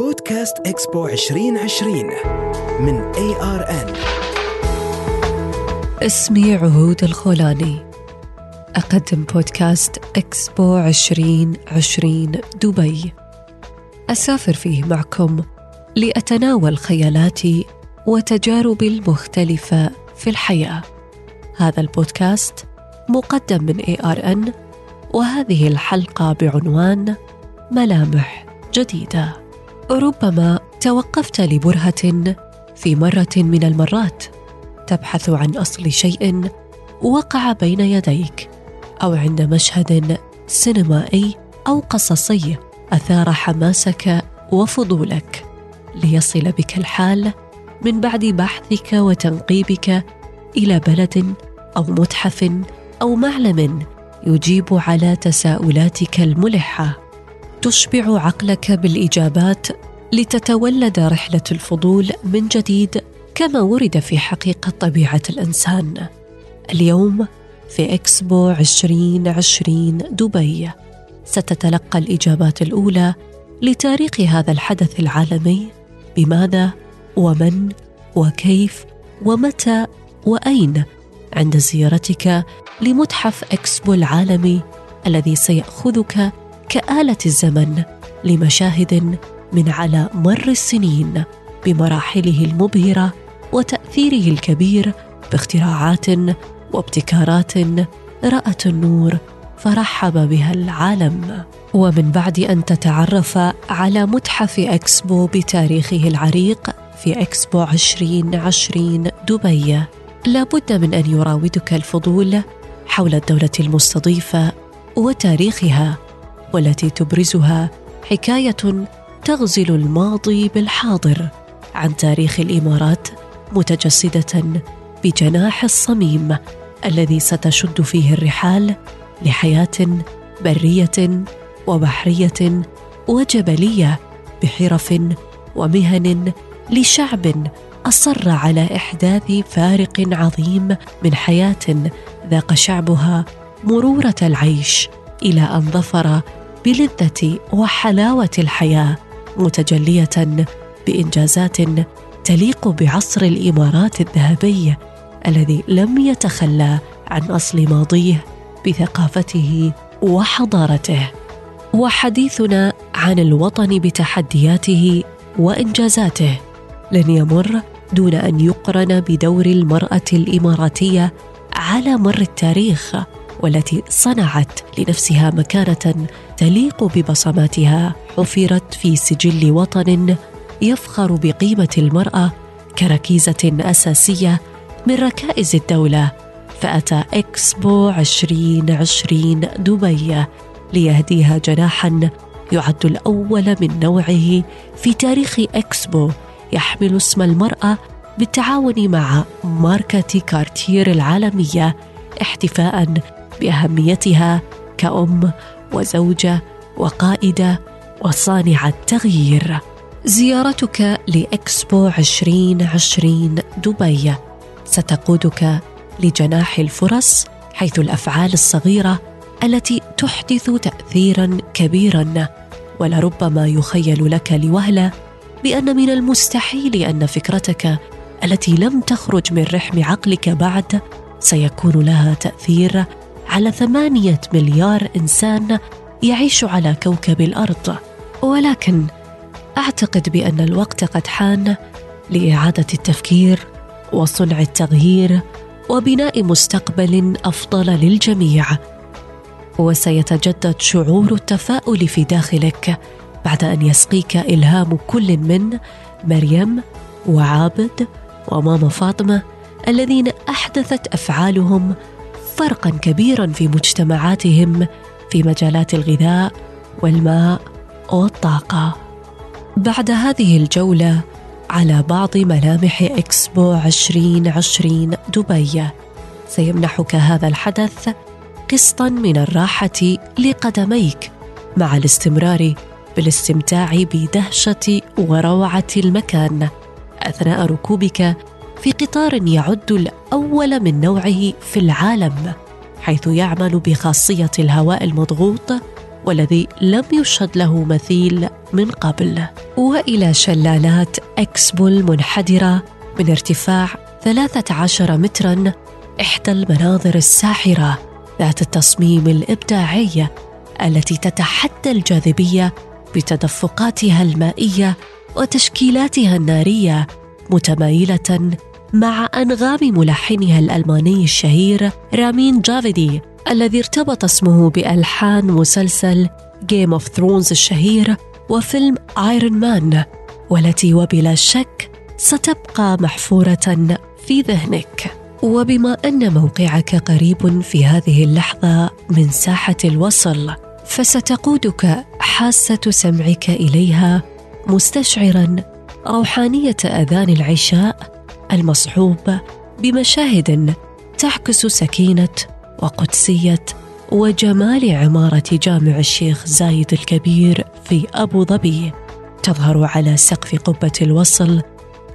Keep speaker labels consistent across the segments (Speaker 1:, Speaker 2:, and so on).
Speaker 1: بودكاست إكسبو 2020 من ARN
Speaker 2: اسمي عهود الخولاني. أقدم بودكاست إكسبو 2020 دبي. أسافر فيه معكم لأتناول خيالاتي وتجاربي المختلفة في الحياة. هذا البودكاست مقدم من ARN وهذه الحلقة بعنوان ملامح جديدة. ربما توقفت لبرهة في مرة من المرات تبحث عن أصل شيء وقع بين يديك أو عند مشهد سينمائي أو قصصي أثار حماسك وفضولك ليصل بك الحال من بعد بحثك وتنقيبك إلى بلد أو متحف أو معلم يجيب على تساؤلاتك الملحة. تشبع عقلك بالإجابات لتتولد رحلة الفضول من جديد كما ورد في حقيقة طبيعة الإنسان. اليوم في إكسبو 2020 دبي ستتلقى الإجابات الأولى لتاريخ هذا الحدث العالمي بماذا ومن وكيف ومتى وأين؟ عند زيارتك لمتحف إكسبو العالمي الذي سيأخذك كآلة الزمن لمشاهد من على مر السنين بمراحله المبهرة وتأثيره الكبير باختراعات وابتكارات رأت النور فرحب بها العالم. ومن بعد أن تتعرف على متحف إكسبو بتاريخه العريق في إكسبو 2020 دبي لابد من أن يراودك الفضول حول الدولة المستضيفة وتاريخها. والتي تبرزها حكاية تغزل الماضي بالحاضر عن تاريخ الإمارات متجسدة بجناح الصميم الذي ستشد فيه الرحال لحياة برية وبحرية وجبلية بحرف ومهن لشعب أصر على إحداث فارق عظيم من حياة ذاق شعبها مرورة العيش إلى أن ظفر بلذه وحلاوة الحياة متجلية بإنجازات تليق بعصر الإمارات الذهبي الذي لم يتخلى عن أصل ماضيه بثقافته وحضارته. وحديثنا عن الوطن بتحدياته وإنجازاته لن يمر دون أن يقرن بدور المرأة الإماراتية على مر التاريخ. والتي صنعت لنفسها مكانة تليق ببصماتها حفرت في سجل وطن يفخر بقيمة المرأة كركيزة أساسية من ركائز الدولة. فأتى إكسبو 2020 دبي ليهديها جناحا يعد الأول من نوعه في تاريخ إكسبو يحمل اسم المرأة بالتعاون مع ماركة كارتير العالمية احتفاء بأهميتها كأم وزوجة وقائدة وصانعة تغيير زيارتك لإكسبو 2020 دبي. ستقودك لجناح الفرص حيث الأفعال الصغيرة التي تحدث تأثيرا كبيرا. ولربما يخيل لك لوهلة بأن من المستحيل أن فكرتك التي لم تخرج من رحم عقلك بعد سيكون لها تأثير على ثمانية مليار إنسان يعيش على كوكب الأرض. ولكن أعتقد بأن الوقت قد حان لإعادة التفكير وصنع التغيير وبناء مستقبل أفضل للجميع. وسيتجدد شعور التفاؤل في داخلك بعد أن يسقيك إلهام كل من مريم وعابد وماما فاطمة الذين أحدثت أفعالهم فرقا كبيرا في مجتمعاتهم في مجالات الغذاء والماء والطاقة. بعد هذه الجولة على بعض ملامح إكسبو 2020 دبي. سيمنحك هذا الحدث قسطا من الراحة لقدميك مع الاستمرار بالاستمتاع بدهشة وروعة المكان. أثناء ركوبك في قطار يعد الأول من نوعه في العالم حيث يعمل بخاصية الهواء المضغوط والذي لم يشهد له مثيل من قبل. وإلى شلالات إكسبو المنحدرة من ارتفاع 13 مترا إحدى المناظر الساحرة ذات التصميم الإبداعي التي تتحدى الجاذبية بتدفقاتها المائية وتشكيلاتها النارية متمايلة مع أنغام ملحنها الألماني الشهير رامين جافيدي الذي ارتبط اسمه بألحان مسلسل Game of Thrones الشهير وفيلم Iron Man والتي وبلا شك ستبقى محفورة في ذهنك. وبما أن موقعك قريب في هذه اللحظة من ساحة الوصل فستقودك حاسة سمعك إليها مستشعرا روحانيه أذان العشاء المصحوب بمشاهد تعكس سكينة وقدسية وجمال عمارة جامع الشيخ زايد الكبير في أبو ظبي. تظهر على سقف قبة الوصل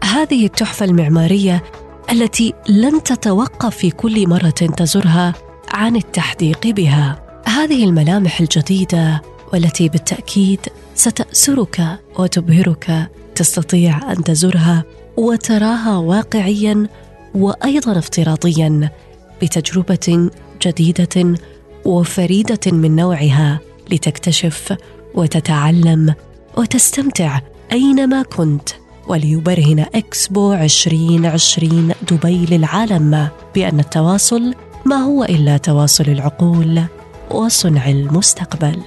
Speaker 2: هذه التحفة المعمارية التي لن تتوقف في كل مرة تزرها عن التحديق بها. هذه الملامح الجديدة والتي بالتأكيد ستأسرك وتبهرك تستطيع أن تزورها وتراها واقعيا وأيضا افتراضيا بتجربة جديدة وفريدة من نوعها لتكتشف وتتعلم وتستمتع أينما كنت وليبرهن إكسبو 2020 دبي للعالم بأن التواصل ما هو إلا تواصل العقول وصنع المستقبل.